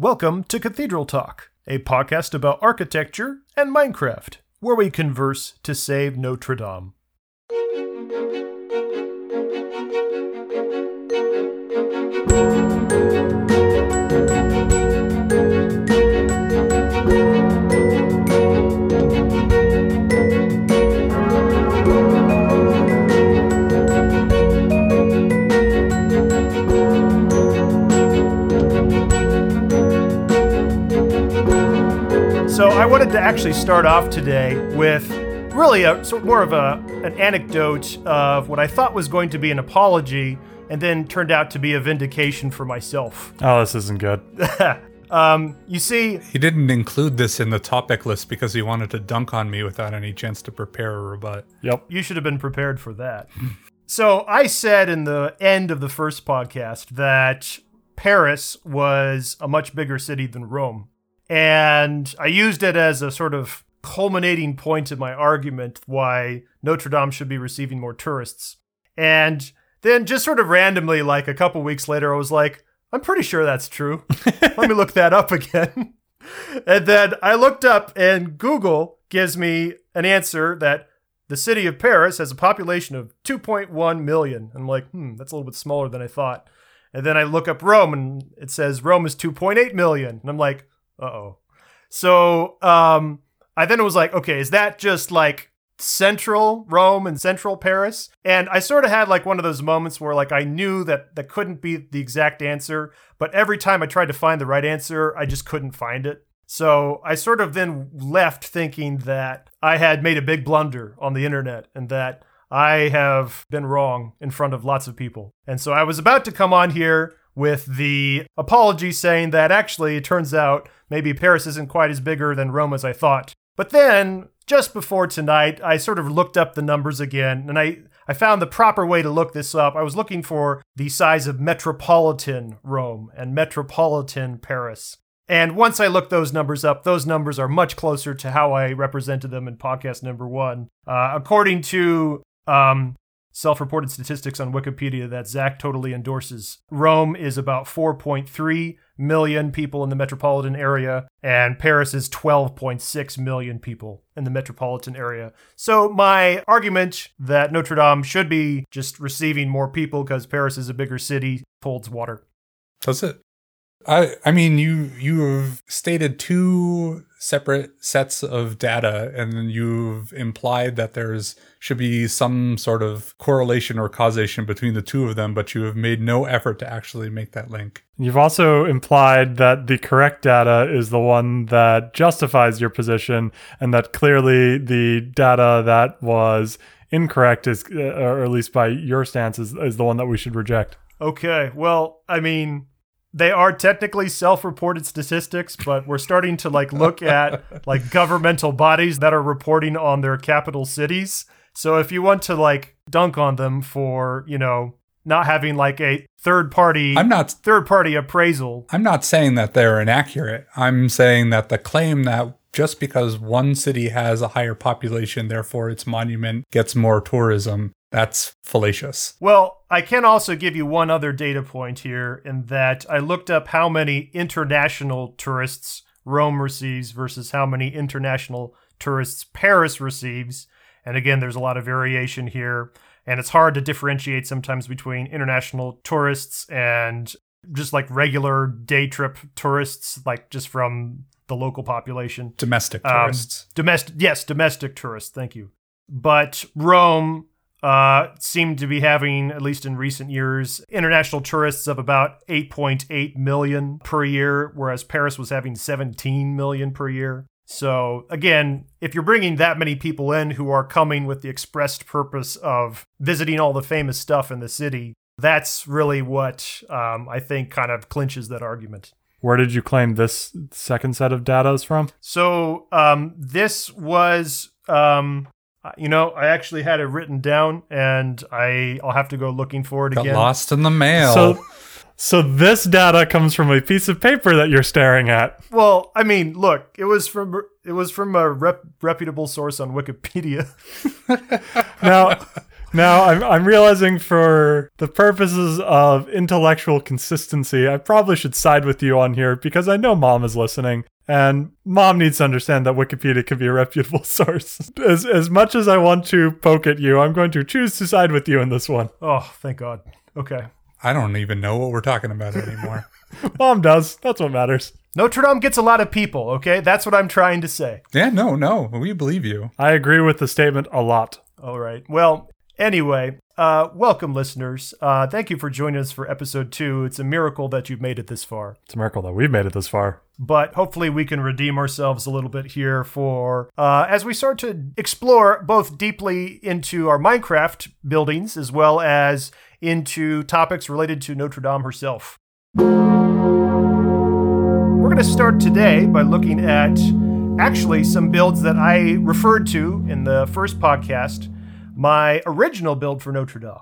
Welcome to Cathedral Talk, a podcast about architecture and Minecraft, where we converse to save Notre Dame. Wanted to actually start off today with really a sort of more of a an anecdote of what I thought was going to be an apology, and then turned out to be a vindication for myself. Oh, this isn't good. Um, you see, He didn't include this in the topic list because he wanted to dunk on me without any chance to prepare a rebut. Yep. you should have been prepared for that. so I said in the end of the first podcast that Paris was a much bigger city than Rome. And I used it as a sort of culminating point in my argument why Notre Dame should be receiving more tourists. And then just sort of randomly, like a couple weeks later, I was like, I'm pretty sure that's true. Let me look that up again. and then I looked up, and Google gives me an answer that the city of Paris has a population of 2.1 million. I'm like, hmm, that's a little bit smaller than I thought. And then I look up Rome, and it says Rome is 2.8 million. And I'm like, uh oh. So um, I then was like, okay, is that just like central Rome and central Paris? And I sort of had like one of those moments where like I knew that that couldn't be the exact answer, but every time I tried to find the right answer, I just couldn't find it. So I sort of then left thinking that I had made a big blunder on the internet and that I have been wrong in front of lots of people. And so I was about to come on here with the apology saying that actually it turns out maybe Paris isn't quite as bigger than Rome as I thought. But then, just before tonight, I sort of looked up the numbers again and I, I found the proper way to look this up. I was looking for the size of metropolitan Rome and metropolitan Paris. And once I looked those numbers up, those numbers are much closer to how I represented them in podcast number one. Uh, according to um, self reported statistics on Wikipedia that Zach totally endorses, Rome is about 4.3 million people in the metropolitan area, and Paris is 12.6 million people in the metropolitan area. So, my argument that Notre Dame should be just receiving more people because Paris is a bigger city holds water. Does it? I I mean you you've stated two separate sets of data and you've implied that there's should be some sort of correlation or causation between the two of them, but you have made no effort to actually make that link. You've also implied that the correct data is the one that justifies your position, and that clearly the data that was incorrect is, uh, or at least by your stance, is, is the one that we should reject. Okay, well, I mean, they are technically self-reported statistics, but we're starting to like look at like governmental bodies that are reporting on their capital cities. So if you want to like dunk on them for, you know, not having like a third party I'm not third party appraisal. I'm not saying that they're inaccurate. I'm saying that the claim that just because one city has a higher population, therefore its monument gets more tourism, that's fallacious. Well, I can also give you one other data point here in that I looked up how many international tourists Rome receives versus how many international tourists Paris receives. And again, there's a lot of variation here. And it's hard to differentiate sometimes between international tourists and just like regular day trip tourists, like just from the local population. Domestic Um, tourists. domestic, yes, domestic tourists. Thank you. But Rome uh, seemed to be having, at least in recent years, international tourists of about 8.8 million per year, whereas Paris was having 17 million per year. So again, if you're bringing that many people in who are coming with the expressed purpose of visiting all the famous stuff in the city, that's really what um, I think kind of clinches that argument. Where did you claim this second set of data is from? So um, this was, um, Uh, you know, I actually had it written down, and I I'll have to go looking for it Got again. lost in the mail. So, so this data comes from a piece of paper that you're staring at. Well, I mean, look, it was from it was from a rep- reputable source on Wikipedia. Now, Now I'm I'm realizing for the purposes of intellectual consistency, I probably should side with you on here because I know mom is listening. And mom needs to understand that Wikipedia can be a reputable source. As as much as I want to poke at you, I'm going to choose to side with you in this one. Oh, thank God. Okay. I don't even know what we're talking about anymore. Mom does. That's what matters. Notre Dame gets a lot of people, okay? That's what I'm trying to say. yeah, no, no, we believe you. I agree with the statement a lot. All right. Well, anyway, uh, welcome, listeners. Uh, thank you for joining us for episode two. It's a miracle that you've made it this far. It's a miracle that we've made it this far. but hopefully we can redeem ourselves a little bit here for uh, as we start to explore both deeply into our Minecraft buildings as well as into topics related to Notre Dame herself. We're going to start today by looking at actually some builds that I referred to in the first podcast, my original build for Notre Dame.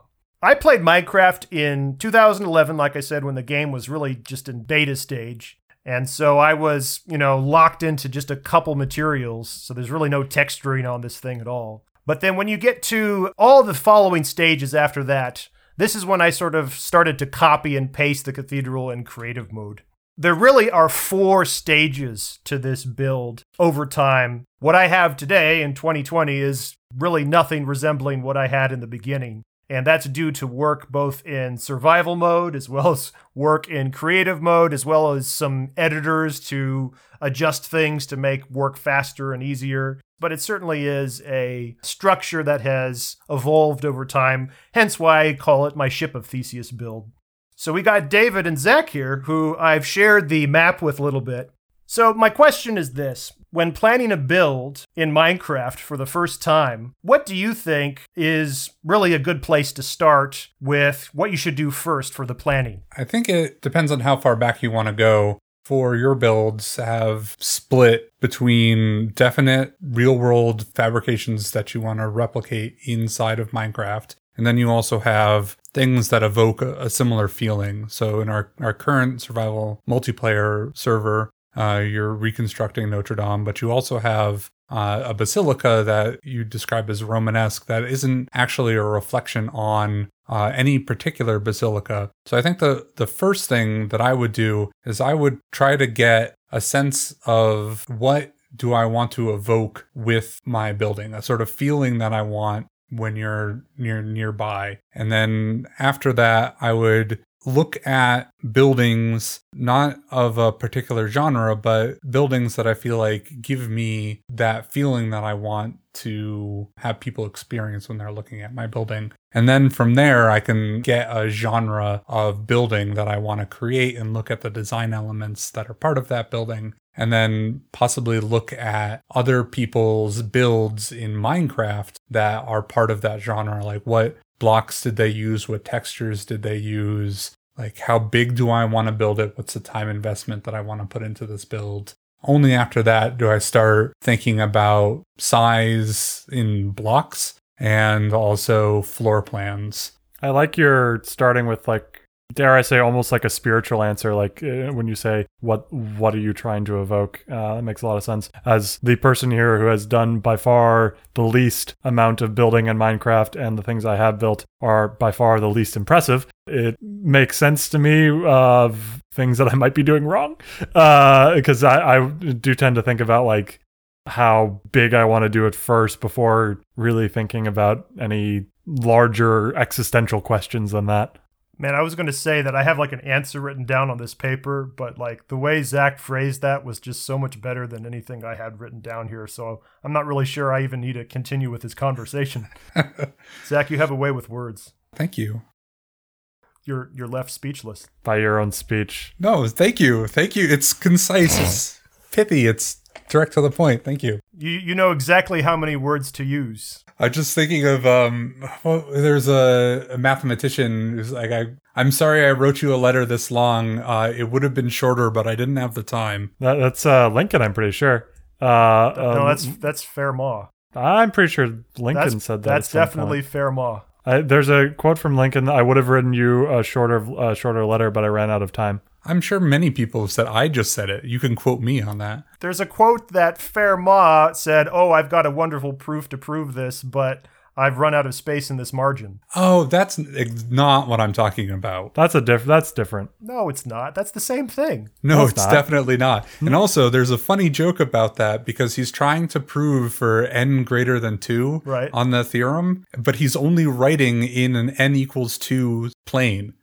I played Minecraft in 2011, like I said, when the game was really just in beta stage. And so I was, you know, locked into just a couple materials. So there's really no texturing on this thing at all. But then when you get to all the following stages after that, this is when I sort of started to copy and paste the cathedral in creative mode. There really are four stages to this build over time. What I have today in 2020 is really nothing resembling what I had in the beginning. And that's due to work both in survival mode as well as work in creative mode, as well as some editors to adjust things to make work faster and easier. But it certainly is a structure that has evolved over time, hence why I call it my Ship of Theseus build. So we got David and Zach here, who I've shared the map with a little bit. So my question is this. When planning a build in Minecraft for the first time, what do you think is really a good place to start with what you should do first for the planning? I think it depends on how far back you want to go. For your builds have split between definite real world fabrications that you want to replicate inside of Minecraft. And then you also have things that evoke a, a similar feeling. So in our, our current survival multiplayer server, uh, you're reconstructing Notre Dame, but you also have uh, a basilica that you describe as Romanesque that isn't actually a reflection on uh, any particular basilica. So I think the the first thing that I would do is I would try to get a sense of what do I want to evoke with my building, a sort of feeling that I want when you're near nearby. And then after that, I would look at buildings not of a particular genre but buildings that I feel like give me that feeling that I want to have people experience when they're looking at my building. And then from there I can get a genre of building that I want to create and look at the design elements that are part of that building and then possibly look at other people's builds in Minecraft that are part of that genre like what blocks did they use? What textures did they use? Like, how big do I want to build it? What's the time investment that I want to put into this build? Only after that do I start thinking about size in blocks and also floor plans. I like your starting with like dare I say almost like a spiritual answer like uh, when you say what what are you trying to evoke? Uh, that makes a lot of sense. As the person here who has done by far the least amount of building in Minecraft and the things I have built are by far the least impressive it makes sense to me of things that I might be doing wrong. Because I, I do tend to think about like how big I want to do it first before really thinking about any larger existential questions than that. Man, I was going to say that I have like an answer written down on this paper, but like the way Zach phrased that was just so much better than anything I had written down here. So I'm not really sure I even need to continue with this conversation. Zach, you have a way with words. Thank you. You're you're left speechless. By your own speech. No, thank you. Thank you. It's concise. It's pithy. It's direct to the point. Thank you. You you know exactly how many words to use. I'm just thinking of um. Well, there's a, a mathematician who's like, I, I'm sorry I wrote you a letter this long. Uh, it would have been shorter, but I didn't have the time. That, that's uh, Lincoln, I'm pretty sure. Uh, no, um, that's that's Fermat. I'm pretty sure Lincoln That's, said that. that's definitely point. Fermat. I, there's a quote from Lincoln. I would have written you a shorter, uh, shorter letter, but I ran out of time. I'm sure many people have said I just said it. You can quote me on that. There's a quote that Fermat said, "Oh, I've got a wonderful proof to prove this, but I've run out of space in this margin. Oh, that's not what I'm talking about. That's a diff. That's different. No, it's not. That's the same thing. No, No, it's, it's not. definitely not. Mm. And also, there's a funny joke about that because he's trying to prove for n greater than 2 Right. on the theorem, but he's only writing in an n equals 2 plane.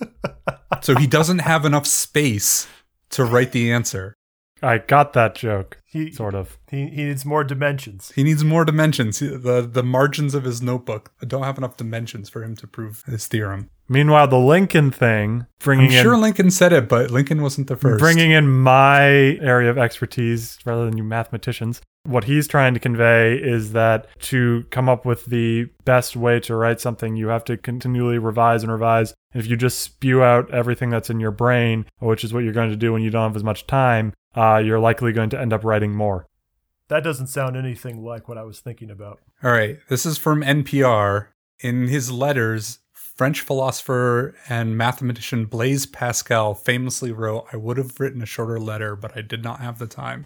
so he doesn't have enough space to write the answer. I got that joke, He sort of. he, he needs more dimensions. He needs more dimensions. The the margins of his notebook don't have enough dimensions for him to prove his theorem. Meanwhile, the Lincoln thing, bringing I'm in sure Lincoln said it, but Lincoln wasn't the first. bringing in my area of expertise rather than you mathematicians. What he's trying to convey is that to come up with the best way to write something, you have to continually revise and revise. And if you just spew out everything that's in your brain, which is what you're going to do when you don't have as much time, uh, you're likely going to end up writing more. That doesn't sound anything like what I was thinking about. All right, this is from NPR. In his letters, French philosopher and mathematician Blaise Pascal famously wrote, I would have written a shorter letter, but I did not have the time.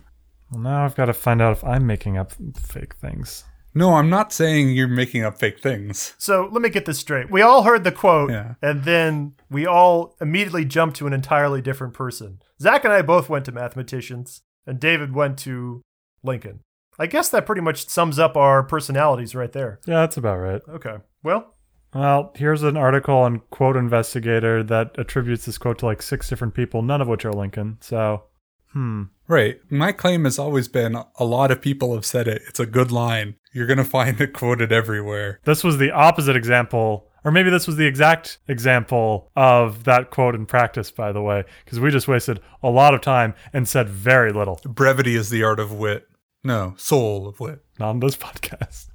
Well, now I've got to find out if I'm making up fake things. No, I'm not saying you're making up fake things. So let me get this straight. We all heard the quote, Yeah. and then we all immediately jumped to an entirely different person. Zach and I both went to mathematicians, and David went to Lincoln. I guess that pretty much sums up our personalities right there. Yeah, that's about right. Okay. Well, Well, here's an article on Quote Investigator that attributes this quote to like six different people, none of which are Lincoln. So, hmm. Right. My claim has always been a lot of people have said it. It's a good line. You're going to find it quoted everywhere. This was the opposite example, or maybe this was the exact example of that quote in practice, by the way, because we just wasted a lot of time and said very little. Brevity is the art of wit. No, soul of wit. Not on this podcast.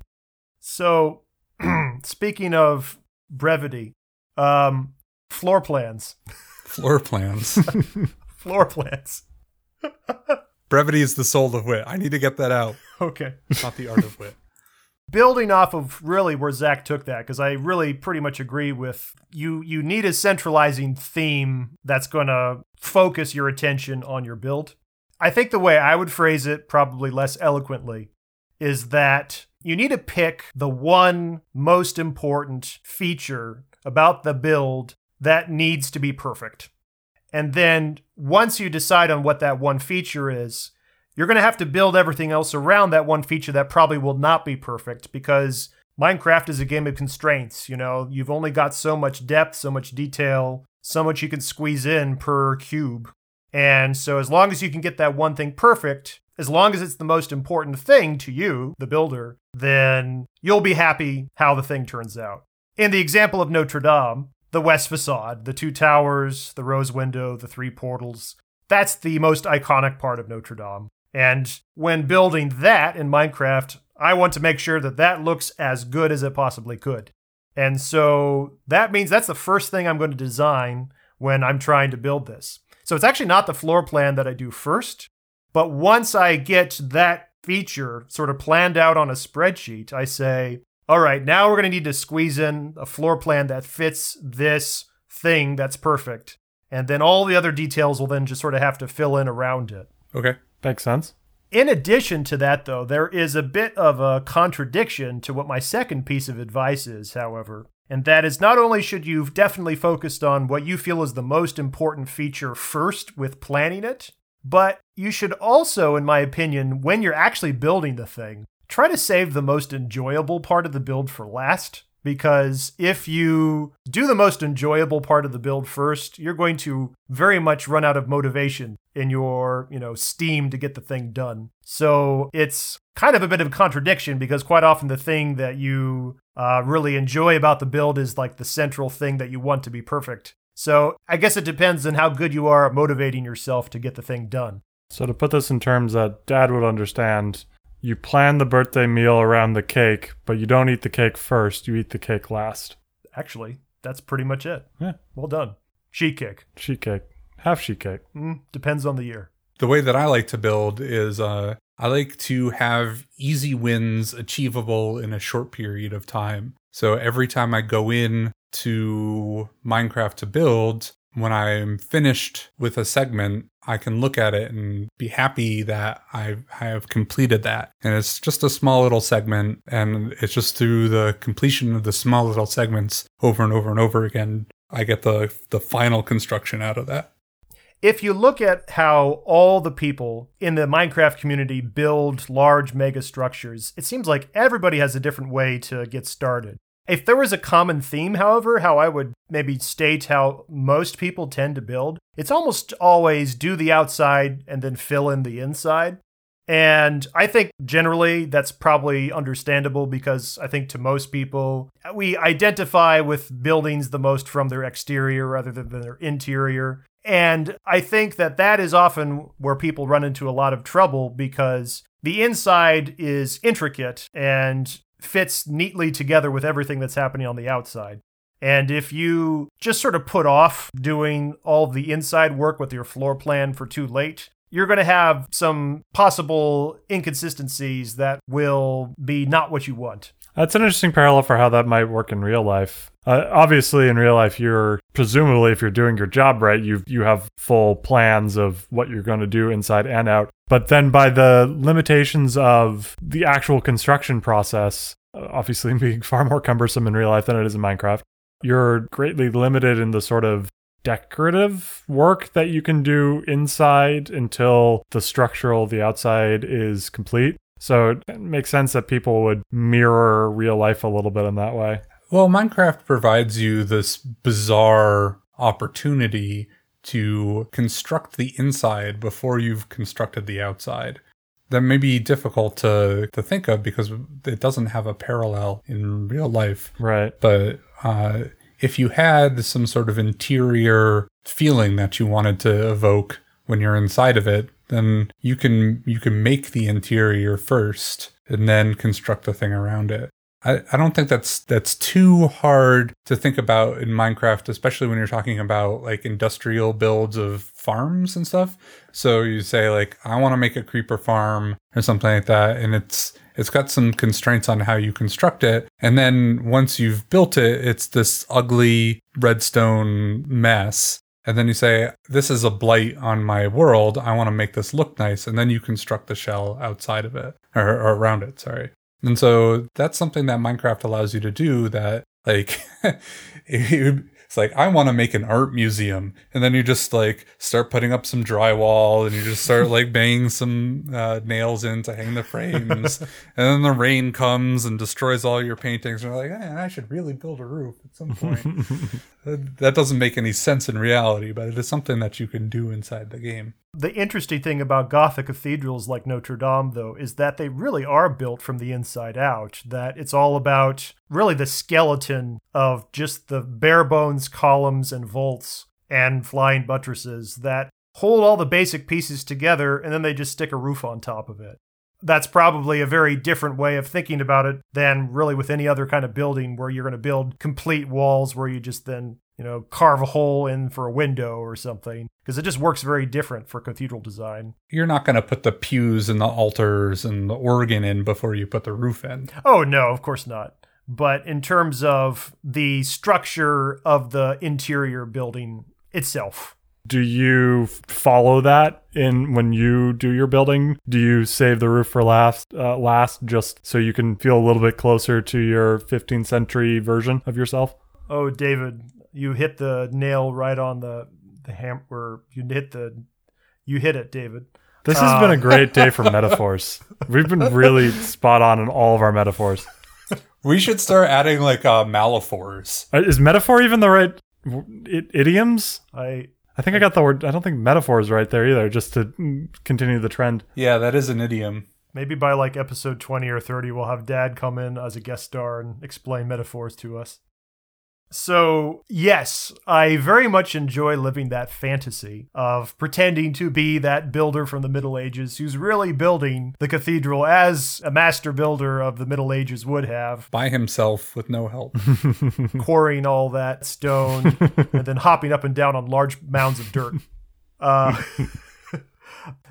so speaking of brevity, um, floor plans. Floor plans. Floor plans. Brevity is the soul of wit. I need to get that out. Okay. Not the art of wit. building off of really where Zach took that, because I really pretty much agree with you. You need a centralizing theme that's going to focus your attention on your build. I think the way I would phrase it, probably less eloquently, is that you need to pick the one most important feature about the build that needs to be perfect. And then once you decide on what that one feature is, you're going to have to build everything else around that one feature that probably will not be perfect because Minecraft is a game of constraints. You know, you've only got so much depth, so much detail, so much you can squeeze in per cube. And so, as long as you can get that one thing perfect, as long as it's the most important thing to you, the builder, then you'll be happy how the thing turns out. In the example of Notre Dame, the west facade, the two towers, the rose window, the three portals, that's the most iconic part of Notre Dame. And when building that in Minecraft, I want to make sure that that looks as good as it possibly could. And so that means that's the first thing I'm going to design when I'm trying to build this. So it's actually not the floor plan that I do first, but once I get that feature sort of planned out on a spreadsheet, I say, all right, now we're going to need to squeeze in a floor plan that fits this thing that's perfect. And then all the other details will then just sort of have to fill in around it. Okay. Makes sense. In addition to that, though, there is a bit of a contradiction to what my second piece of advice is, however. And that is not only should you definitely focused on what you feel is the most important feature first with planning it, but you should also, in my opinion, when you're actually building the thing, try to save the most enjoyable part of the build for last. Because if you do the most enjoyable part of the build first, you're going to very much run out of motivation in your, you know, steam to get the thing done. So it's kind of a bit of a contradiction because quite often the thing that you uh, really enjoy about the build is like the central thing that you want to be perfect. So I guess it depends on how good you are at motivating yourself to get the thing done. So, to put this in terms that dad would understand, you plan the birthday meal around the cake, but you don't eat the cake first, you eat the cake last. Actually, that's pretty much it. Yeah. Well done. Sheet cake. Sheet cake. Half sheet cake. Mm, depends on the year. The way that I like to build is uh, I like to have easy wins achievable in a short period of time. So every time I go in to Minecraft to build, when I'm finished with a segment, I can look at it and be happy that I, have completed that. And it's just a small little segment. And it's just through the completion of the small little segments over and over and over again, I get the, the final construction out of that. If you look at how all the people in the Minecraft community build large mega structures, it seems like everybody has a different way to get started. If there was a common theme, however, how I would maybe state how most people tend to build, it's almost always do the outside and then fill in the inside. And I think generally that's probably understandable because I think to most people, we identify with buildings the most from their exterior rather than their interior. And I think that that is often where people run into a lot of trouble because the inside is intricate and fits neatly together with everything that's happening on the outside. And if you just sort of put off doing all the inside work with your floor plan for too late, you're going to have some possible inconsistencies that will be not what you want. That's an interesting parallel for how that might work in real life. Uh, obviously, in real life, you're presumably, if you're doing your job right, you you have full plans of what you're going to do inside and out. But then, by the limitations of the actual construction process, obviously being far more cumbersome in real life than it is in Minecraft, you're greatly limited in the sort of decorative work that you can do inside until the structural, the outside is complete. So it makes sense that people would mirror real life a little bit in that way. Well, Minecraft provides you this bizarre opportunity to construct the inside before you've constructed the outside. That may be difficult to, to think of because it doesn't have a parallel in real life. Right. But uh, if you had some sort of interior feeling that you wanted to evoke when you're inside of it, then you can you can make the interior first and then construct the thing around it. I, I don't think that's that's too hard to think about in Minecraft, especially when you're talking about like industrial builds of farms and stuff. So you say like I want to make a creeper farm or something like that, and it's it's got some constraints on how you construct it. And then once you've built it, it's this ugly redstone mess. And then you say, This is a blight on my world. I want to make this look nice. And then you construct the shell outside of it or, or around it. Sorry. And so that's something that Minecraft allows you to do that, like, it's like I want to make an art museum, and then you just like start putting up some drywall, and you just start like banging some uh, nails in to hang the frames, and then the rain comes and destroys all your paintings. And you're like, eh, I should really build a roof at some point. that doesn't make any sense in reality, but it is something that you can do inside the game. The interesting thing about Gothic cathedrals like Notre Dame, though, is that they really are built from the inside out. That it's all about really the skeleton of just the bare bones columns and vaults and flying buttresses that hold all the basic pieces together and then they just stick a roof on top of it. That's probably a very different way of thinking about it than really with any other kind of building where you're going to build complete walls where you just then you know, carve a hole in for a window or something, because it just works very different for cathedral design. You're not going to put the pews and the altars and the organ in before you put the roof in. Oh, no, of course not. But in terms of the structure of the interior building itself, do you follow that in when you do your building? Do you save the roof for last, uh, last just so you can feel a little bit closer to your 15th century version of yourself? Oh, David, you hit the nail right on the the ham or you hit the you hit it, David. This has uh, been a uh, great day for metaphors. We've been really spot on in all of our metaphors. We should start adding like uh, malaphors. Uh, is metaphor even the right idioms? I I think I got the word. I don't think metaphor is right there either. Just to continue the trend. Yeah, that is an idiom. Maybe by like episode twenty or thirty, we'll have Dad come in as a guest star and explain metaphors to us. So, yes, I very much enjoy living that fantasy of pretending to be that builder from the Middle Ages who's really building the cathedral as a master builder of the Middle Ages would have. By himself with no help. quarrying all that stone and then hopping up and down on large mounds of dirt. Uh,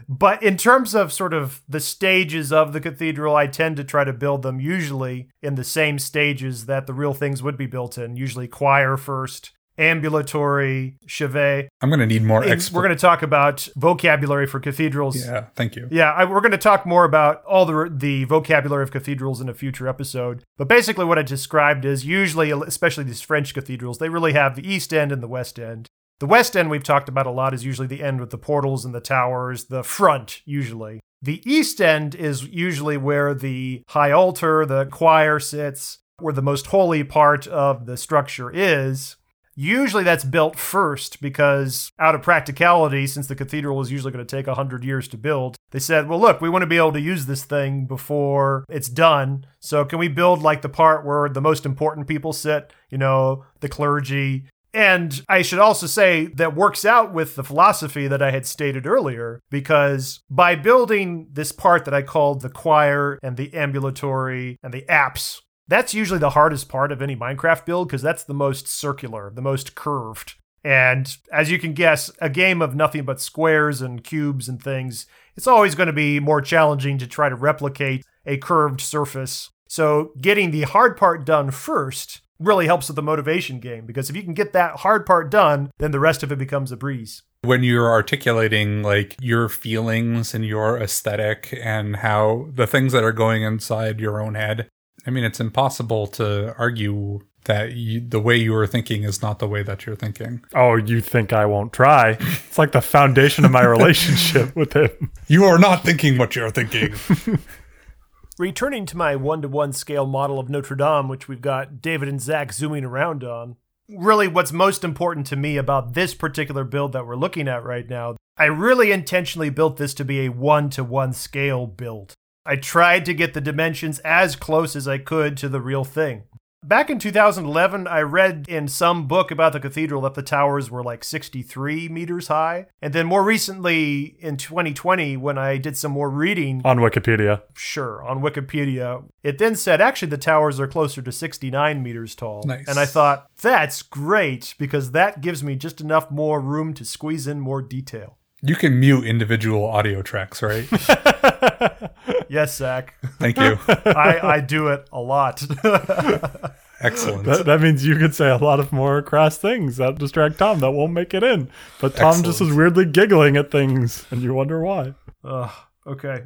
but in terms of sort of the stages of the cathedral, I tend to try to build them usually in the same stages that the real things would be built in, usually choir first, ambulatory, chevet. I'm going to need more expl- we're going to talk about vocabulary for cathedrals. Yeah, thank you. Yeah, I, we're going to talk more about all the the vocabulary of cathedrals in a future episode. But basically, what I described is usually, especially these French cathedrals, they really have the east end and the west end. The west end we've talked about a lot is usually the end with the portals and the towers, the front usually. The east end is usually where the high altar, the choir sits, where the most holy part of the structure is. Usually that's built first because, out of practicality, since the cathedral is usually going to take 100 years to build, they said, well, look, we want to be able to use this thing before it's done. So, can we build like the part where the most important people sit, you know, the clergy? And I should also say that works out with the philosophy that I had stated earlier, because by building this part that I called the choir and the ambulatory and the apse, that's usually the hardest part of any Minecraft build because that's the most circular, the most curved. And as you can guess, a game of nothing but squares and cubes and things, it's always going to be more challenging to try to replicate a curved surface. So getting the hard part done first really helps with the motivation game because if you can get that hard part done, then the rest of it becomes a breeze. When you're articulating like your feelings and your aesthetic and how the things that are going inside your own head, I mean, it's impossible to argue that you, the way you are thinking is not the way that you're thinking. Oh, you think I won't try? It's like the foundation of my relationship with him. You are not thinking what you're thinking. Returning to my one to one scale model of Notre Dame, which we've got David and Zach zooming around on, really what's most important to me about this particular build that we're looking at right now, I really intentionally built this to be a one to one scale build. I tried to get the dimensions as close as I could to the real thing. Back in 2011, I read in some book about the cathedral that the towers were like 63 meters high. And then more recently in 2020, when I did some more reading, On Wikipedia. sure, on Wikipedia, it then said actually the towers are closer to 69 meters tall. Nice. And I thought, that's great because that gives me just enough more room to squeeze in more detail. You can mute individual audio tracks, right? Yes, Zach, Thank you. I, I do it a lot. Excellent. That, that means you could say a lot of more crass things that distract Tom that won't make it in. But Tom just is weirdly giggling at things, and you wonder why. Ugh, okay.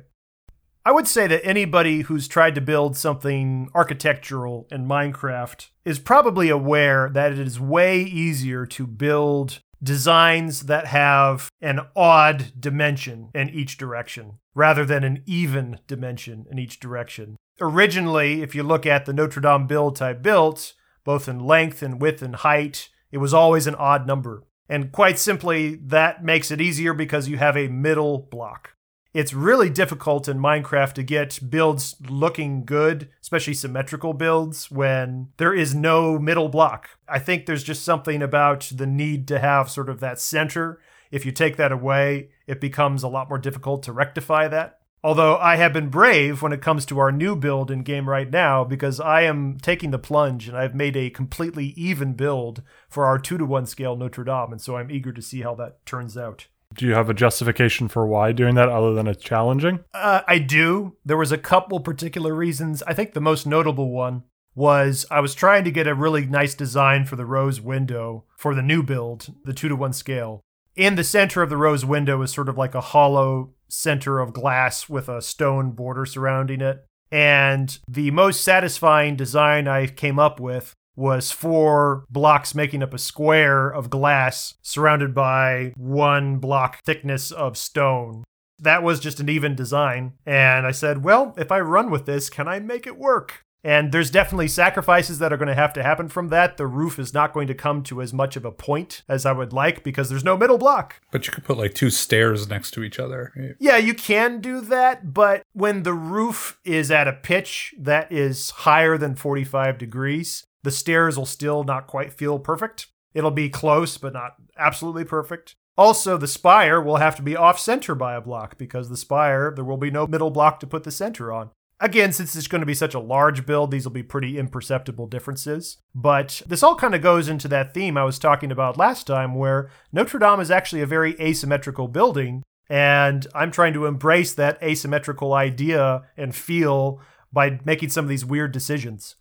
I would say that anybody who's tried to build something architectural in Minecraft is probably aware that it is way easier to build designs that have an odd dimension in each direction rather than an even dimension in each direction. Originally, if you look at the Notre Dame build type built, both in length and width and height, it was always an odd number. And quite simply, that makes it easier because you have a middle block. It's really difficult in Minecraft to get builds looking good, especially symmetrical builds, when there is no middle block. I think there's just something about the need to have sort of that center. If you take that away, it becomes a lot more difficult to rectify that. Although I have been brave when it comes to our new build in game right now because I am taking the plunge and I've made a completely even build for our 2 to 1 scale Notre Dame and so I'm eager to see how that turns out. Do you have a justification for why doing that other than it's challenging? Uh, I do. There was a couple particular reasons. I think the most notable one was I was trying to get a really nice design for the rose window for the new build, the 2 to 1 scale. In the center of the rose window is sort of like a hollow center of glass with a stone border surrounding it. And the most satisfying design I came up with was four blocks making up a square of glass surrounded by one block thickness of stone. That was just an even design. And I said, well, if I run with this, can I make it work? And there's definitely sacrifices that are going to have to happen from that. The roof is not going to come to as much of a point as I would like because there's no middle block. but you could put like two stairs next to each other. Yeah, you can do that, but when the roof is at a pitch that is higher than 45 degrees, the stairs will still not quite feel perfect. It'll be close, but not absolutely perfect. Also, the spire will have to be off center by a block because the spire, there will be no middle block to put the center on. Again, since it's going to be such a large build, these will be pretty imperceptible differences. But this all kind of goes into that theme I was talking about last time, where Notre Dame is actually a very asymmetrical building, and I'm trying to embrace that asymmetrical idea and feel by making some of these weird decisions.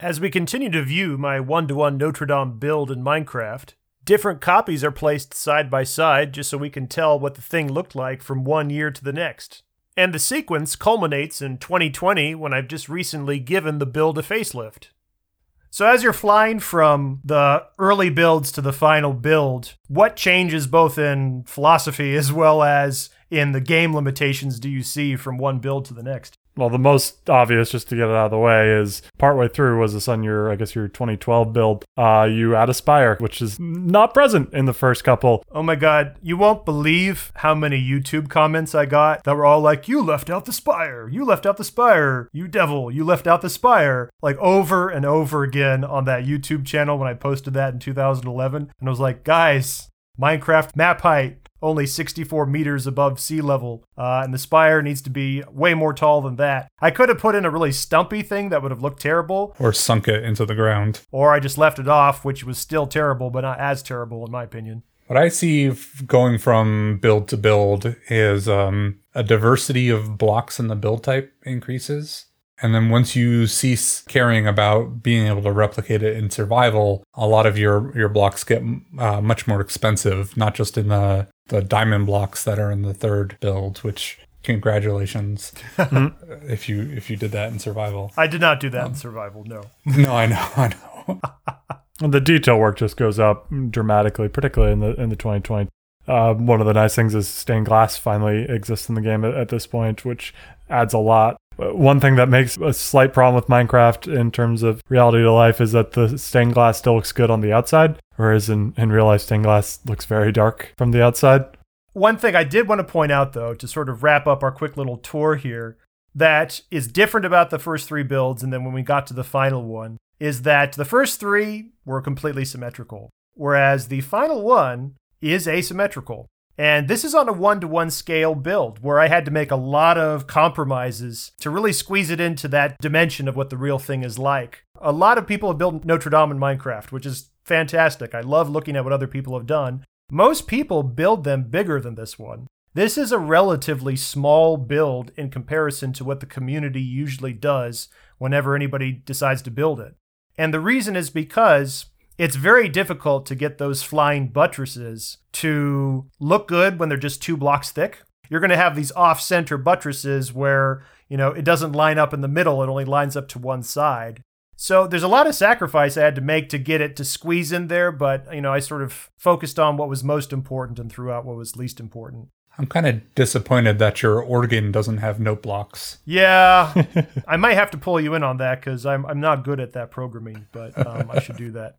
As we continue to view my one to one Notre Dame build in Minecraft, different copies are placed side by side just so we can tell what the thing looked like from one year to the next. And the sequence culminates in 2020 when I've just recently given the build a facelift. So, as you're flying from the early builds to the final build, what changes both in philosophy as well as in the game limitations do you see from one build to the next? Well, the most obvious, just to get it out of the way, is partway through was this on your, I guess, your 2012 build. Uh, you add a spire, which is not present in the first couple. Oh my god, you won't believe how many YouTube comments I got that were all like, You left out the spire, you left out the spire, you devil, you left out the spire. Like over and over again on that YouTube channel when I posted that in 2011. And I was like, Guys, Minecraft map height, only 64 meters above sea level, uh, and the spire needs to be way more tall than that. I could have put in a really stumpy thing that would have looked terrible, Or sunk it into the ground. or I just left it off, which was still terrible, but not as terrible in my opinion. What I see going from build to build is um, a diversity of blocks in the build type increases. And then once you cease caring about being able to replicate it in survival, a lot of your, your blocks get uh, much more expensive, not just in the, the diamond blocks that are in the third build, which congratulations if you if you did that in survival. I did not do that in survival, no. No, I know, I know. And the detail work just goes up dramatically, particularly in the in the 2020. Uh, one of the nice things is stained glass finally exists in the game at, at this point, which adds a lot. One thing that makes a slight problem with Minecraft in terms of reality to life is that the stained glass still looks good on the outside, whereas in, in real life, stained glass looks very dark from the outside. One thing I did want to point out, though, to sort of wrap up our quick little tour here, that is different about the first three builds, and then when we got to the final one, is that the first three were completely symmetrical, whereas the final one is asymmetrical. And this is on a one to one scale build where I had to make a lot of compromises to really squeeze it into that dimension of what the real thing is like. A lot of people have built Notre Dame in Minecraft, which is fantastic. I love looking at what other people have done. Most people build them bigger than this one. This is a relatively small build in comparison to what the community usually does whenever anybody decides to build it. And the reason is because it's very difficult to get those flying buttresses to look good when they're just two blocks thick. You're going to have these off center buttresses where, you know, it doesn't line up in the middle, it only lines up to one side. So there's a lot of sacrifice I had to make to get it to squeeze in there, but, you know, I sort of focused on what was most important and threw out what was least important. I'm kind of disappointed that your organ doesn't have note blocks. Yeah, I might have to pull you in on that because I'm, I'm not good at that programming, but um, I should do that.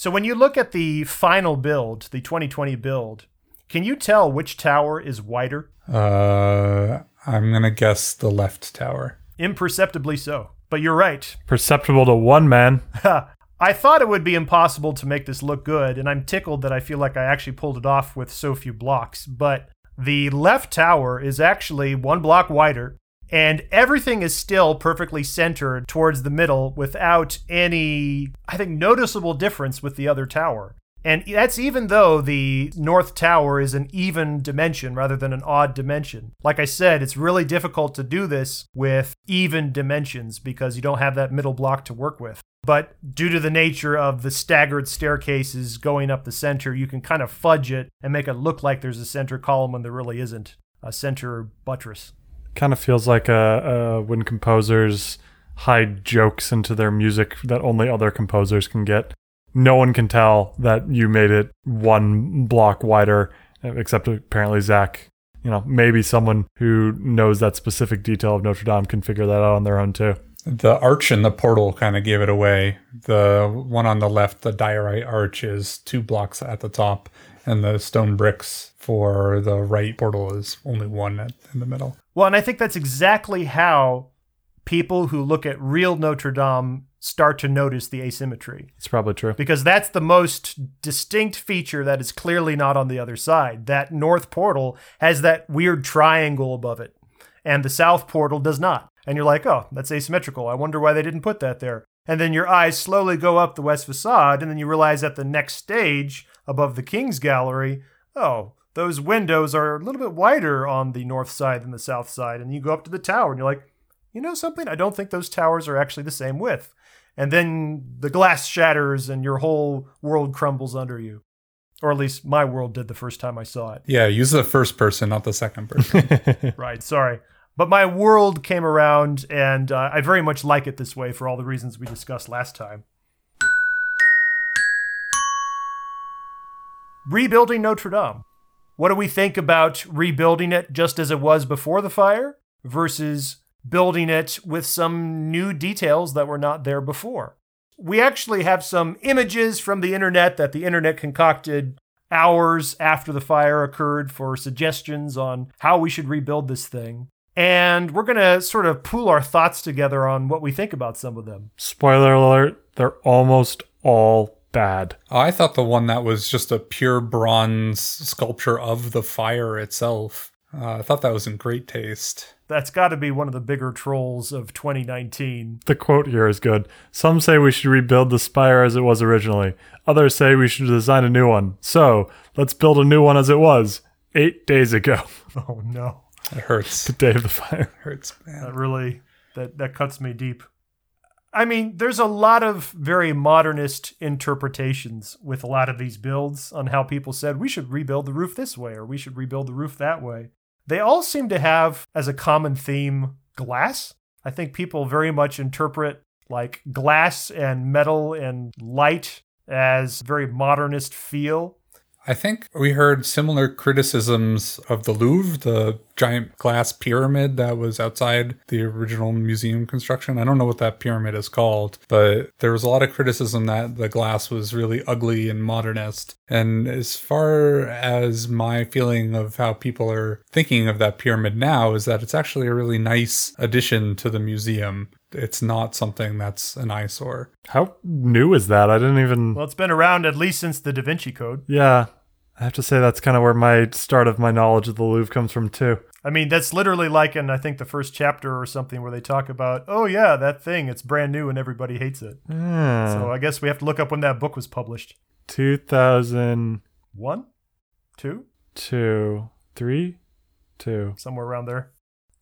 So when you look at the final build, the 2020 build, can you tell which tower is wider? Uh, I'm gonna guess the left tower. Imperceptibly so. But you're right. Perceptible to one man. I thought it would be impossible to make this look good, and I'm tickled that I feel like I actually pulled it off with so few blocks. But the left tower is actually one block wider, and everything is still perfectly centered towards the middle without any, I think, noticeable difference with the other tower. And that's even though the north tower is an even dimension rather than an odd dimension. Like I said, it's really difficult to do this with even dimensions because you don't have that middle block to work with. But due to the nature of the staggered staircases going up the center, you can kind of fudge it and make it look like there's a center column when there really isn't a center buttress. Kind of feels like uh, uh, when composers hide jokes into their music that only other composers can get. No one can tell that you made it one block wider, except apparently Zach. You know, maybe someone who knows that specific detail of Notre Dame can figure that out on their own too. The arch and the portal kind of gave it away. The one on the left, the diorite arch, is two blocks at the top, and the stone bricks for the right portal is only one at, in the middle. Well, and I think that's exactly how people who look at real Notre Dame start to notice the asymmetry. It's probably true. because that's the most distinct feature that is clearly not on the other side. That north portal has that weird triangle above it, and the south portal does not. And you're like, oh, that's asymmetrical. I wonder why they didn't put that there. And then your eyes slowly go up the west facade, and then you realize at the next stage above the King's Gallery, oh, those windows are a little bit wider on the north side than the south side. And you go up to the tower, and you're like, you know something? I don't think those towers are actually the same width. and then the glass shatters and your whole world crumbles under you. Or at least my world did the first time I saw it. Yeah, use the first person, not the second person. Right, sorry. But my world came around, and uh, I very much like it this way for all the reasons we discussed last time. Rebuilding Notre Dame. What do we think about rebuilding it just as it was before the fire versus building it with some new details that were not there before? We actually have some images from the internet that the internet concocted hours after the fire occurred for suggestions on how we should rebuild this thing. And we're going to sort of pool our thoughts together on what we think about some of them. Spoiler alert, they're almost all bad. I thought the one that was just a pure bronze sculpture of the fire itself. Uh, I thought that was in great taste. That's got to be one of the bigger trolls of 2019. The quote here is good. Some say we should rebuild the spire as it was originally. Others say we should design a new one. So, let's build a new one as it was eight days ago, Oh no. It hurts. the day of the fire. hurts, man. That really that that cuts me deep. I mean, there's a lot of very modernist interpretations with a lot of these builds on how people said we should rebuild the roof this way or we should rebuild the roof that way. They all seem to have as a common theme glass. I think people very much interpret like glass and metal and light as very modernist feel. I think we heard similar criticisms of the Louvre, the giant glass pyramid that was outside the original museum construction. I don't know what that pyramid is called, but there was a lot of criticism that the glass was really ugly and modernist. And as far as my feeling of how people are thinking of that pyramid now, is that it's actually a really nice addition to the museum. It's not something that's an eyesore. How new is that? I didn't even. Well, it's been around at least since the Da Vinci Code. Yeah, I have to say that's kind of where my start of my knowledge of the Louvre comes from, too. I mean, that's literally like in I think the first chapter or something where they talk about, oh yeah, that thing, it's brand new and everybody hates it. Yeah. So I guess we have to look up when that book was published. 2002, One, two, three, two. somewhere around there.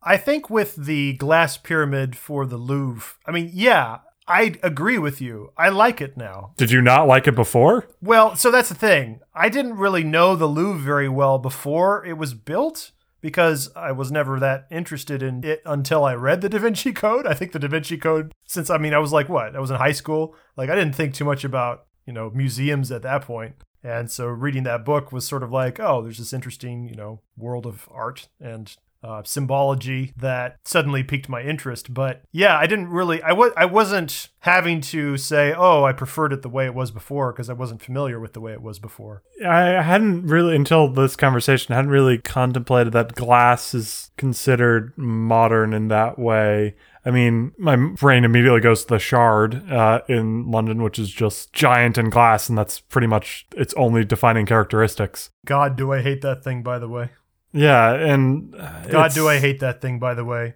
I think with the glass pyramid for the Louvre, I mean, yeah, I agree with you. I like it now. Did you not like it before? Well, so that's the thing. I didn't really know the Louvre very well before it was built because I was never that interested in it until I read the Da Vinci Code. I think the Da Vinci Code, since I mean, I was like, what? I was in high school. Like, I didn't think too much about, you know, museums at that point. And so reading that book was sort of like, oh, there's this interesting, you know, world of art and uh, symbology that suddenly piqued my interest. But yeah, I didn't really, I was, I wasn't having to say, oh, I preferred it the way it was before because I wasn't familiar with the way it was before. I hadn't really, until this conversation, hadn't really contemplated that glass is considered modern in that way. I mean, my brain immediately goes to the Shard uh, in London, which is just giant in glass, and that's pretty much its only defining characteristics. God, do I hate that thing, by the way. Yeah, and uh, God, do I hate that thing, by the way.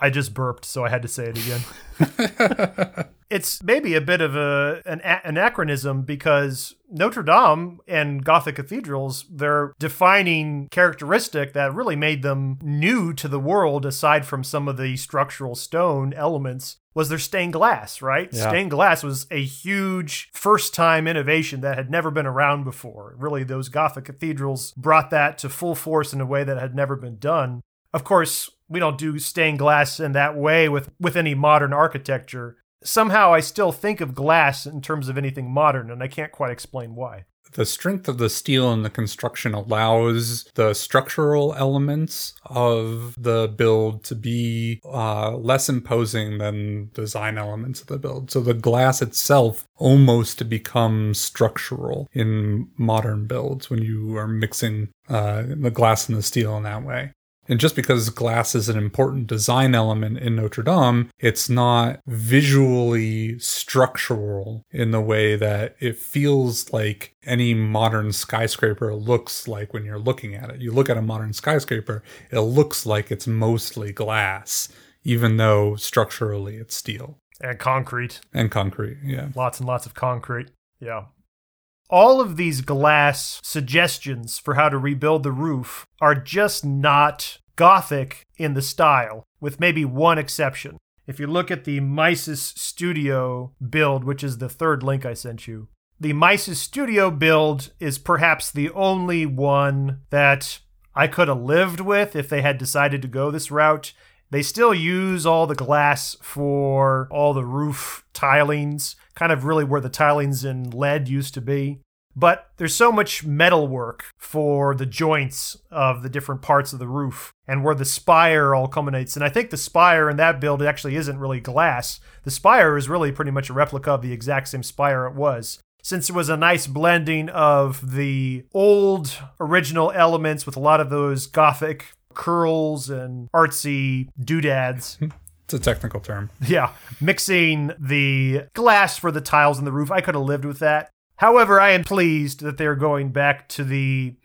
I just burped, so I had to say it again. it's maybe a bit of a an anachronism because Notre Dame and Gothic cathedrals, their defining characteristic that really made them new to the world, aside from some of the structural stone elements, was their stained glass, right? Yeah. Stained glass was a huge first time innovation that had never been around before. Really, those Gothic cathedrals brought that to full force in a way that had never been done. Of course, we don't do stained glass in that way with, with any modern architecture. Somehow I still think of glass in terms of anything modern, and I can't quite explain why. The strength of the steel in the construction allows the structural elements of the build to be uh, less imposing than design elements of the build. So the glass itself almost becomes structural in modern builds when you are mixing uh, the glass and the steel in that way. And just because glass is an important design element in Notre Dame, it's not visually structural in the way that it feels like any modern skyscraper looks like when you're looking at it. You look at a modern skyscraper, it looks like it's mostly glass, even though structurally it's steel And concrete. and concrete. Yeah. Lots and lots of concrete. Yeah. All of these glass suggestions for how to rebuild the roof are just not Gothic in the style, with maybe one exception. if you look at the Miysis Studio build, which is the third link I sent you, the Miysis Studio build is perhaps the only one that I could have lived with if they had decided to go this route. They still use all the glass for all the roof tilings, kind of really where the tilings in lead used to be. But there's so much metal work for the joints of the different parts of the roof and where the spire all culminates. And I think the spire in that build actually isn't really glass. The spire is really pretty much a replica of the exact same spire it was. Since it was a nice blending of the old original elements with a lot of those gothic curls and artsy doodads. It's a technical term. Yeah, mixing the glass for the tiles in the roof. I could have lived with that. However, I am pleased that they're going back to the.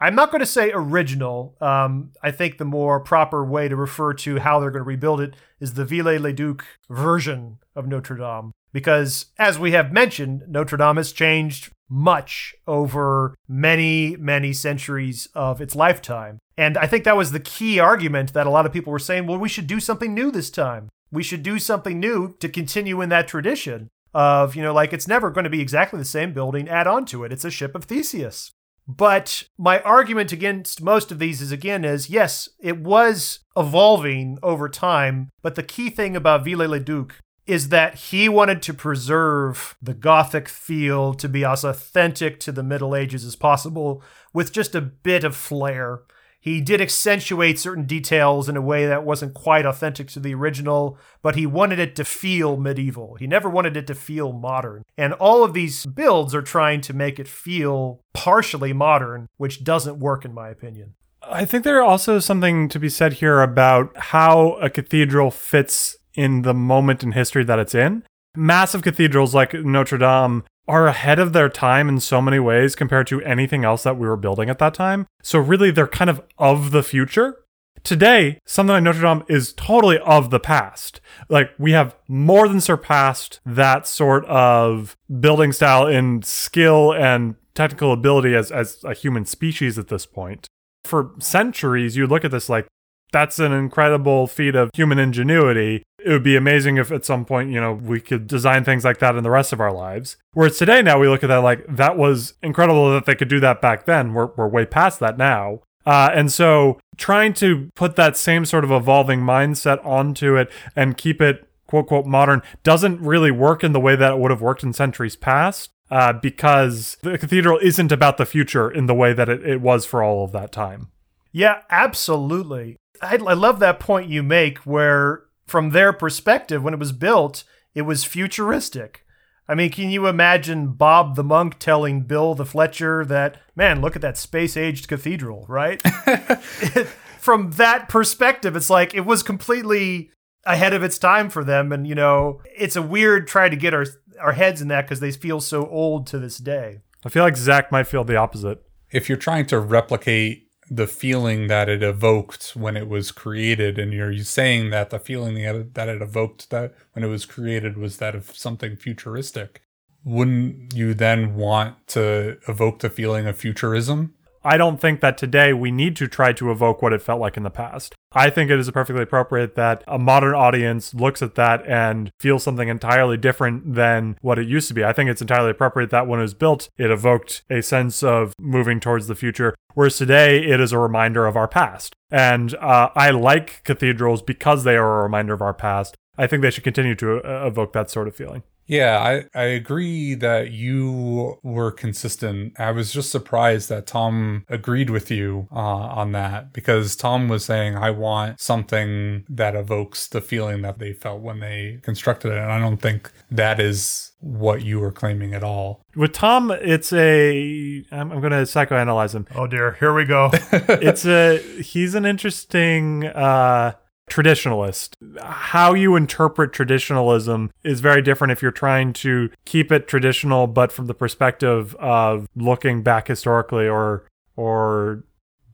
I'm not going to say original. Um, I think the more proper way to refer to how they're going to rebuild it is the Viollet-le-Duc version of Notre Dame. Because, as we have mentioned, Notre Dame has changed much over many, many centuries of its lifetime. And I think that was the key argument that a lot of people were saying, well, we should do something new this time. We should do something new to continue in that tradition of, you know, like it's never going to be exactly the same building, add on to it. It's a ship of Theseus. But my argument against most of these is again is yes, it was evolving over time, but the key thing about Viollet-le-Duc is that he wanted to preserve the Gothic feel to be as authentic to the Middle Ages as possible with just a bit of flair. He did accentuate certain details in a way that wasn't quite authentic to the original, but he wanted it to feel medieval. He never wanted it to feel modern. And all of these builds are trying to make it feel partially modern, which doesn't work, in my opinion. I think there also something to be said here about how a cathedral fits in the moment in history that it's in. Massive cathedrals like Notre Dame are ahead of their time in so many ways compared to anything else that we were building at that time. So, really, they're kind of of the future. Today, something like Notre Dame is totally of the past. Like, we have more than surpassed that sort of building style in skill and technical ability as, as a human species at this point. For centuries, you look at this like, that's an incredible feat of human ingenuity. It would be amazing if at some point, you know, we could design things like that in the rest of our lives. Whereas today, now we look at that like that was incredible that they could do that back then. We're, we're way past that now. Uh, and so trying to put that same sort of evolving mindset onto it and keep it quote, quote, modern doesn't really work in the way that it would have worked in centuries past. Uh, because the cathedral isn't about the future in the way that it, it was for all of that time. Yeah, absolutely. I, I love that point you make where, from their perspective, when it was built, it was futuristic. I mean, can you imagine Bob the monk telling Bill the Fletcher that, man, look at that space aged cathedral, right? From that perspective, it's like it was completely ahead of its time for them. And, you know, it's a weird try to get our, our heads in that because they feel so old to this day. I feel like Zach might feel the opposite. If you're trying to replicate the feeling that it evoked when it was created and you're saying that the feeling that it evoked that when it was created was that of something futuristic. Wouldn't you then want to evoke the feeling of futurism I don't think that today we need to try to evoke what it felt like in the past. I think it is perfectly appropriate that a modern audience looks at that and feels something entirely different than what it used to be. I think it's entirely appropriate that when it was built, it evoked a sense of moving towards the future, whereas today it is a reminder of our past. And uh, I like cathedrals because they are a reminder of our past. I think they should continue to uh, evoke that sort of feeling. Yeah, I, I agree that you were consistent. I was just surprised that Tom agreed with you uh, on that because Tom was saying, I want something that evokes the feeling that they felt when they constructed it. And I don't think that is what you were claiming at all. With Tom, it's a. I'm, I'm going to psychoanalyze him. Oh dear, here we go. it's a. He's an interesting. uh traditionalist. How you interpret traditionalism is very different if you're trying to keep it traditional, but from the perspective of looking back historically, or or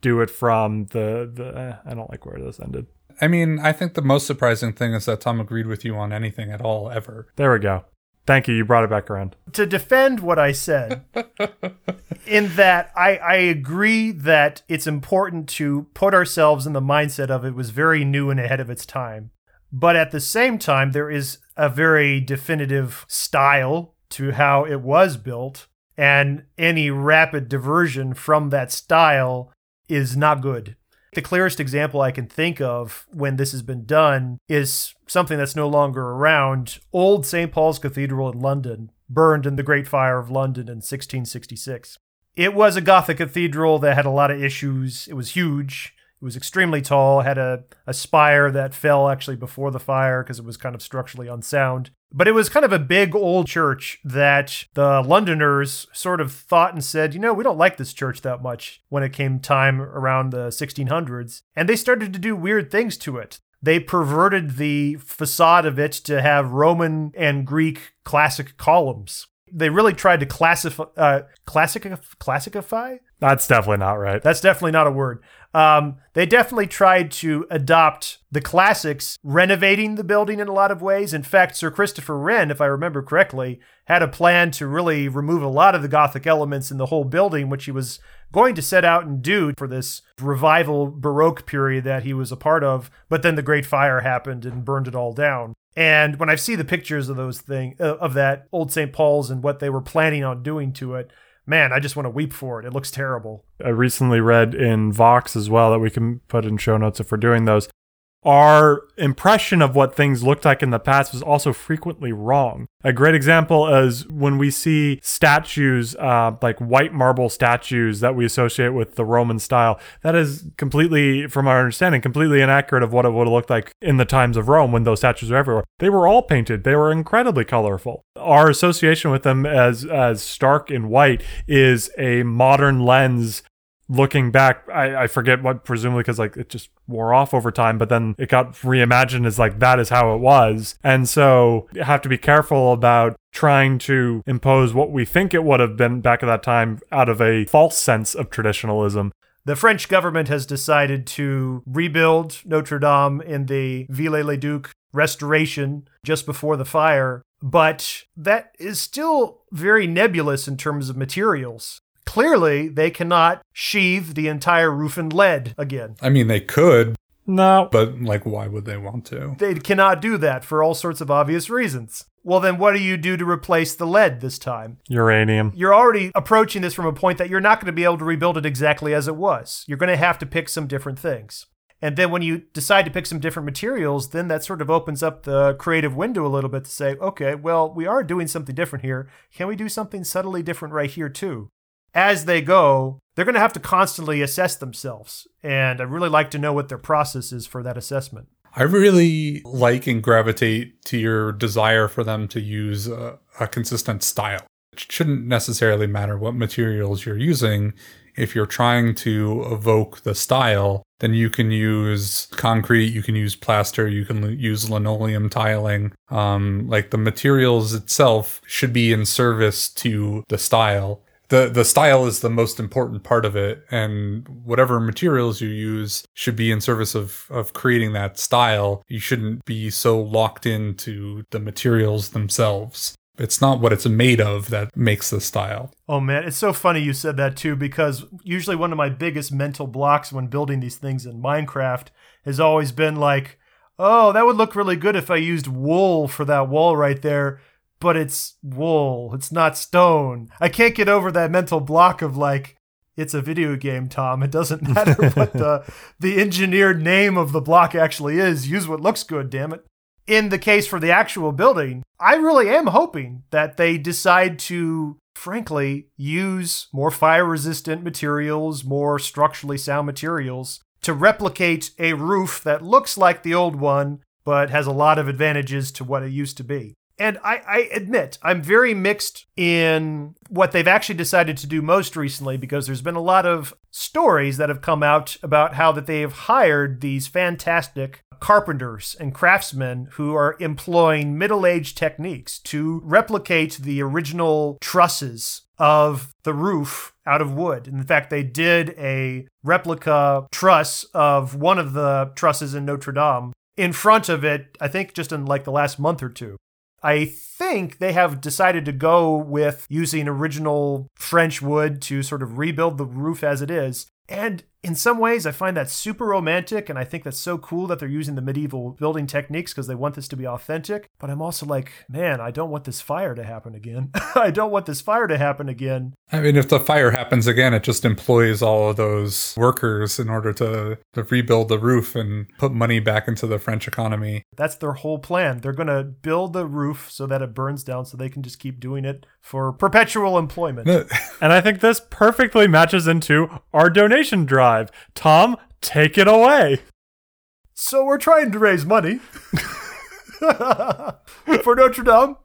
do it from the the. Eh, I don't like where this ended. I mean, I think the most surprising thing is that Tom agreed with you on anything at all ever. There we go. Thank you. You brought it back around. To defend what I said, in that I, I agree that it's important to put ourselves in the mindset of it was very new and ahead of its time. But at the same time, there is a very definitive style to how it was built, and any rapid diversion from that style is not good. The clearest example I can think of when this has been done is something that's no longer around. Old St. Paul's Cathedral in London burned in the Great Fire of London in 1666. It was a Gothic cathedral that had a lot of issues. It was huge. It was extremely tall, had a, a spire that fell actually before the fire because it was kind of structurally unsound. But it was kind of a big old church that the Londoners sort of thought and said, you know, we don't like this church that much when it came time around the 1600s. And they started to do weird things to it. They perverted the facade of it to have Roman and Greek classic columns. They really tried to classify, uh, classic, classicify. That's definitely not right. That's definitely not a word. Um, they definitely tried to adopt the classics, renovating the building in a lot of ways. In fact, Sir Christopher Wren, if I remember correctly, had a plan to really remove a lot of the Gothic elements in the whole building, which he was going to set out and do for this revival Baroque period that he was a part of. But then the Great Fire happened and burned it all down. And when I see the pictures of those thing uh, of that old St. Paul's and what they were planning on doing to it, man, I just want to weep for it. It looks terrible. I recently read in Vox as well that we can put in show notes if we're doing those our impression of what things looked like in the past was also frequently wrong. A great example is when we see statues, uh, like white marble statues that we associate with the Roman style. That is completely, from our understanding, completely inaccurate of what it would have looked like in the times of Rome when those statues were everywhere. They were all painted. They were incredibly colorful. Our association with them as as stark and white is a modern lens looking back, I, I forget what, presumably because like it just wore off over time, but then it got reimagined as like that is how it was. And so you have to be careful about trying to impose what we think it would have been back at that time out of a false sense of traditionalism. The French government has decided to rebuild Notre Dame in the Viollet-le-Duc restoration just before the fire, but that is still very nebulous in terms of materials. Clearly, they cannot sheathe the entire roof in lead again. I mean, they could, No. but like, why would they want to? They cannot do that for all sorts of obvious reasons. Well, then what do you do to replace the lead this time? Uranium. You're already approaching this from a point that you're not going to be able to rebuild it exactly as it was. You're going to have to pick some different things. And then when you decide to pick some different materials, then that sort of opens up the creative window a little bit to say, okay, well, we are doing something different here. Can we do something subtly different right here, too? As they go, they're going to have to constantly assess themselves. And I'd really like to know what their process is for that assessment. I really like and gravitate to your desire for them to use a, a consistent style. It shouldn't necessarily matter what materials you're using. If you're trying to evoke the style, then you can use concrete, you can use plaster, you can l- use linoleum tiling. Um, like the materials itself should be in service to the style the the style is the most important part of it and whatever materials you use should be in service of of creating that style. You shouldn't be so locked into the materials themselves. It's not what it's made of that makes the style. Oh man, it's so funny you said that too, because usually one of my biggest mental blocks when building these things in Minecraft has always been like, oh, that would look really good if I used wool for that wall right there, but it's wool, it's not stone. I can't get over that mental block of like, it's a video game, Tom. It doesn't matter what the the engineered name of the block actually is. Use what looks good, damn it. In the case for the actual building, I really am hoping that they decide to frankly, use more fire resistant materials, more structurally sound materials to replicate a roof that looks like the old one, but has a lot of advantages to what it used to be. And I, I admit, I'm very mixed in what they've actually decided to do most recently because there's been a lot of stories that have come out about how that they have hired these fantastic carpenters and craftsmen who are employing middle-aged techniques to replicate the original trusses of the roof out of wood. In fact, they did a replica truss of one of the trusses in Notre Dame in front of it, I think just in like the last month or two. I think they have decided to go with using original French wood to sort of rebuild the roof as it is. And in some ways, I find that super romantic, and I think that's so cool that they're using the medieval building techniques because they want this to be authentic. But I'm also like, man, I don't want this fire to happen again. I don't want this fire to happen again. I mean, if the fire happens again, it just employs all of those workers in order to, to rebuild the roof and put money back into the French economy. That's their whole plan. They're going to build the roof so that it burns down so they can just keep doing it for perpetual employment. and I think this perfectly matches into our donation drive. Tom, take it away. So we're trying to raise money for Notre Dame.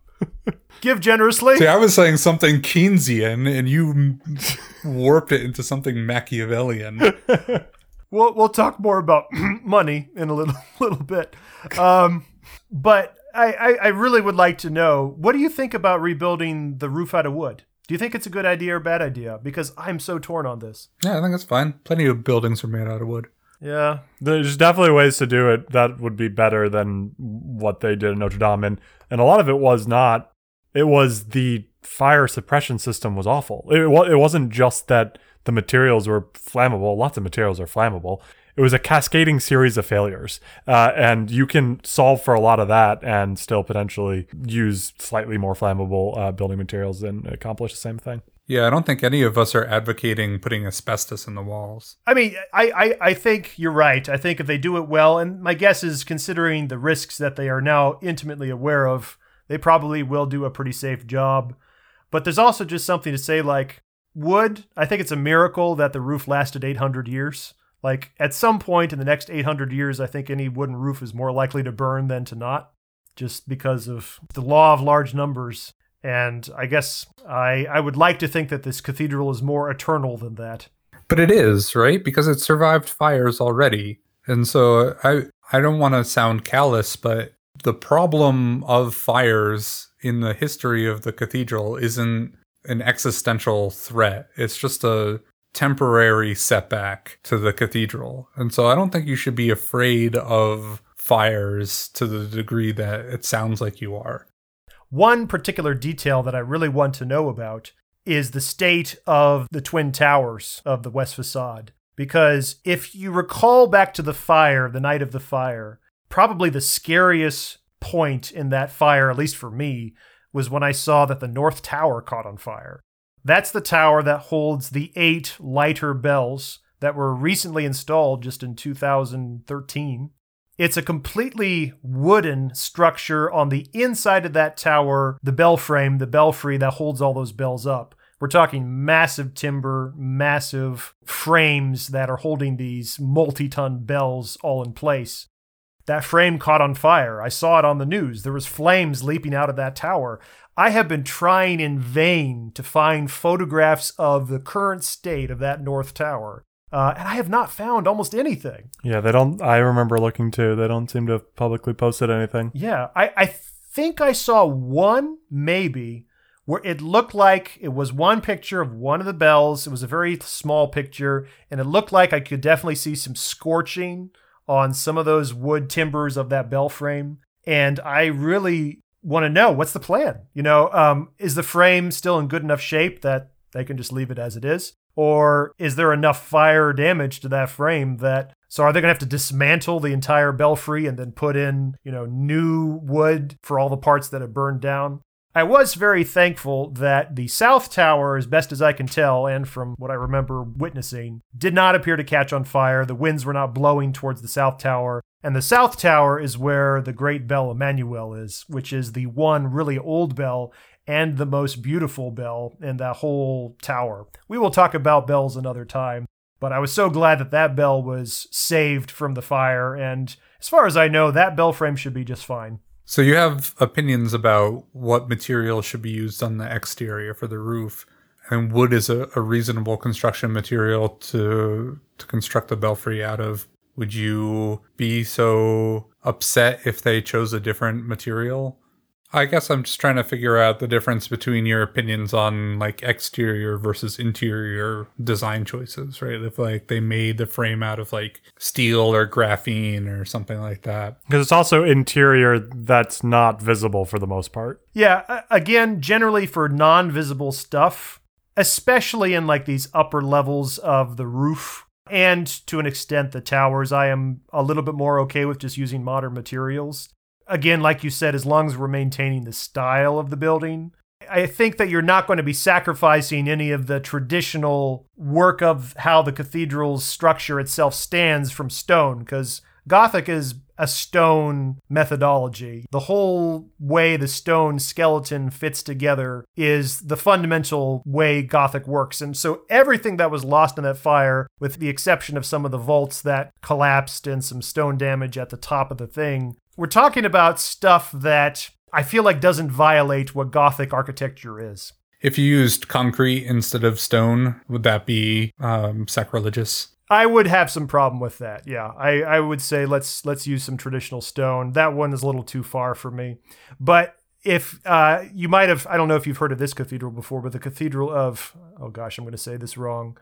Give generously. See, I was saying something Keynesian, and you warped it into something Machiavellian. we'll we'll talk more about money in a little little bit, um, but I, I I really would like to know what do you think about rebuilding the roof out of wood? Do you think it's a good idea or bad idea? Because I'm so torn on this. Yeah, I think it's fine. Plenty of buildings are made out of wood. Yeah. There's definitely ways to do it that would be better than what they did in Notre Dame. And, and a lot of it was not, it was the fire suppression system was awful. It, it wasn't just that the materials were flammable. Lots of materials are flammable it was a cascading series of failures. Uh, and you can solve for a lot of that and still potentially use slightly more flammable uh, building materials and accomplish the same thing. Yeah, I don't think any of us are advocating putting asbestos in the walls. I mean, I, I, I think you're right. I think if they do it well, and my guess is considering the risks that they are now intimately aware of, they probably will do a pretty safe job. But there's also just something to say like, wood, I think it's a miracle that the roof lasted 800 years. Like at some point in the next 800 years, I think any wooden roof is more likely to burn than to not, just because of the law of large numbers. And I guess I, I would like to think that this cathedral is more eternal than that. But it is, right? Because it survived fires already. And so I I don't want to sound callous, but the problem of fires in the history of the cathedral isn't an existential threat. It's just a temporary setback to the cathedral. And so I don't think you should be afraid of fires to the degree that it sounds like you are. One particular detail that I really want to know about is the state of the twin towers of the west facade. Because if you recall back to the fire, the night of the fire, probably the scariest point in that fire, at least for me, was when I saw that the north tower caught on fire. That's the tower that holds the eight lighter bells that were recently installed just in 2013. It's a completely wooden structure on the inside of that tower, the bell frame, the belfry that holds all those bells up. We're talking massive timber, massive frames that are holding these multi ton bells all in place. That frame caught on fire. I saw it on the news. There was flames leaping out of that tower. I have been trying in vain to find photographs of the current state of that North Tower. Uh, and I have not found almost anything. Yeah, they don't. I remember looking too. They don't seem to have publicly posted anything. Yeah, I, I think I saw one, maybe, where it looked like it was one picture of one of the bells. It was a very small picture, and it looked like I could definitely see some scorching on some of those wood timbers of that bell frame. And I really want to know what's the plan. You know, um, is the frame still in good enough shape that they can just leave it as it is, or is there enough fire damage to that frame that so are they going to have to dismantle the entire belfry and then put in you know new wood for all the parts that have burned down? I was very thankful that the South Tower, as best as I can tell, and from what I remember witnessing, did not appear to catch on fire. The winds were not blowing towards the South Tower. And the South Tower is where the great bell Emmanuel is, which is the one really old bell and the most beautiful bell in that whole tower. We will talk about bells another time, but I was so glad that that bell was saved from the fire. And as far as I know, that bell frame should be just fine. So you have opinions about what material should be used on the exterior for the roof, and wood is a, a reasonable construction material to to construct the belfry out of. Would you be so upset if they chose a different material? I guess I'm just trying to figure out the difference between your opinions on like exterior versus interior design choices, right? If like they made the frame out of like steel or graphene or something like that. Because it's also interior that's not visible for the most part. Yeah, again, generally for non-visible stuff, especially in like these upper levels of the roof And to an extent, the towers, I am a little bit more okay with just using modern materials. Again, like you said, as long as we're maintaining the style of the building, I think that you're not going to be sacrificing any of the traditional work of how the cathedral's structure itself stands from stone, because Gothic is a stone methodology. The whole way the stone skeleton fits together is the fundamental way Gothic works. And so everything that was lost in that fire, with the exception of some of the vaults that collapsed and some stone damage at the top of the thing, we're talking about stuff that I feel like doesn't violate what Gothic architecture is. If you used concrete instead of stone, would that be um, sacrilegious? I would have some problem with that. Yeah, I, I would say let's let's use some traditional stone. That one is a little too far for me. But if uh, you might have, I don't know if you've heard of this cathedral before, but the Cathedral of oh gosh, I'm going to say this wrong.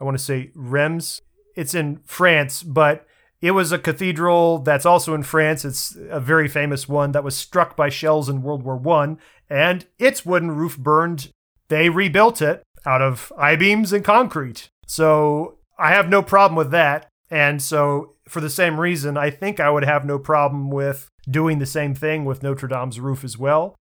I want to say Reims. It's in France, but it was a cathedral that's also in France. It's a very famous one that was struck by shells in World War One, and its wooden roof burned. They rebuilt it out of I beams and concrete. So I have no problem with that. And so, for the same reason, I think I would have no problem with doing the same thing with Notre Dame's roof as well.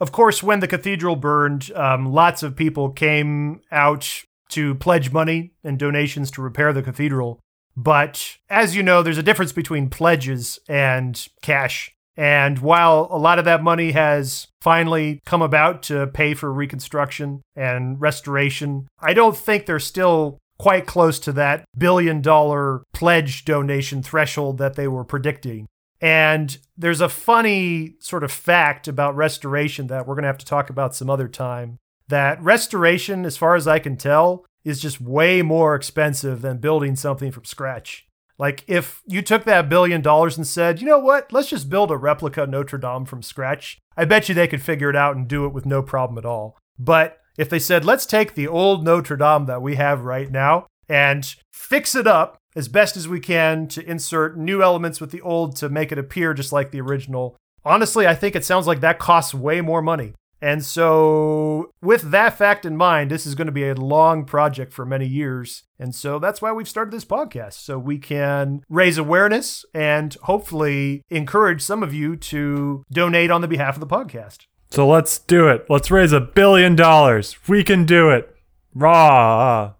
Of course, when the cathedral burned, um, lots of people came out to pledge money and donations to repair the cathedral. But as you know, there's a difference between pledges and cash. And while a lot of that money has finally come about to pay for reconstruction and restoration, I don't think they're still quite close to that billion dollar pledge donation threshold that they were predicting. And there's a funny sort of fact about restoration that we're going to have to talk about some other time. That restoration, as far as I can tell, is just way more expensive than building something from scratch. Like, if you took that billion dollars and said, you know what, let's just build a replica Notre Dame from scratch, I bet you they could figure it out and do it with no problem at all. But if they said, let's take the old Notre Dame that we have right now and fix it up as best as we can to insert new elements with the old to make it appear just like the original, honestly, I think it sounds like that costs way more money. And so, with that fact in mind, this is going to be a long project for many years. And so, that's why we've started this podcast, so we can raise awareness and hopefully encourage some of you to donate on the behalf of the podcast. So let's do it. Let's raise a billion dollars. We can do it. Rah.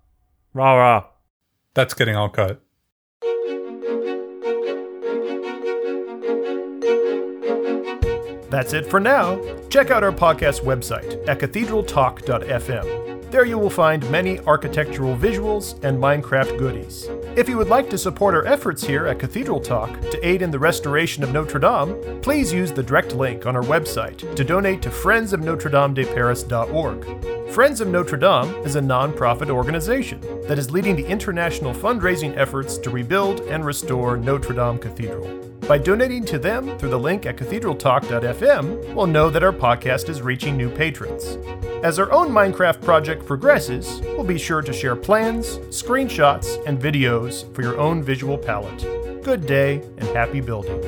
Rah, rah. That's getting all cut. That's it for now. Check out our podcast website at cathedraltalk.fm. There you will find many architectural visuals and Minecraft goodies. If you would like to support our efforts here at Cathedral Talk to aid in the restoration of Notre Dame, please use the direct link on our website to donate to Friends of Notre Dame de Paris.org. Friends of Notre Dame is a non-profit organization that is leading the international fundraising efforts to rebuild and restore Notre Dame Cathedral. By donating to them through the link at cathedraltalk.fm, we'll know that our podcast is reaching new patrons. As our own Minecraft project progresses, we'll be sure to share plans, screenshots, and videos for your own visual palette. Good day and happy building.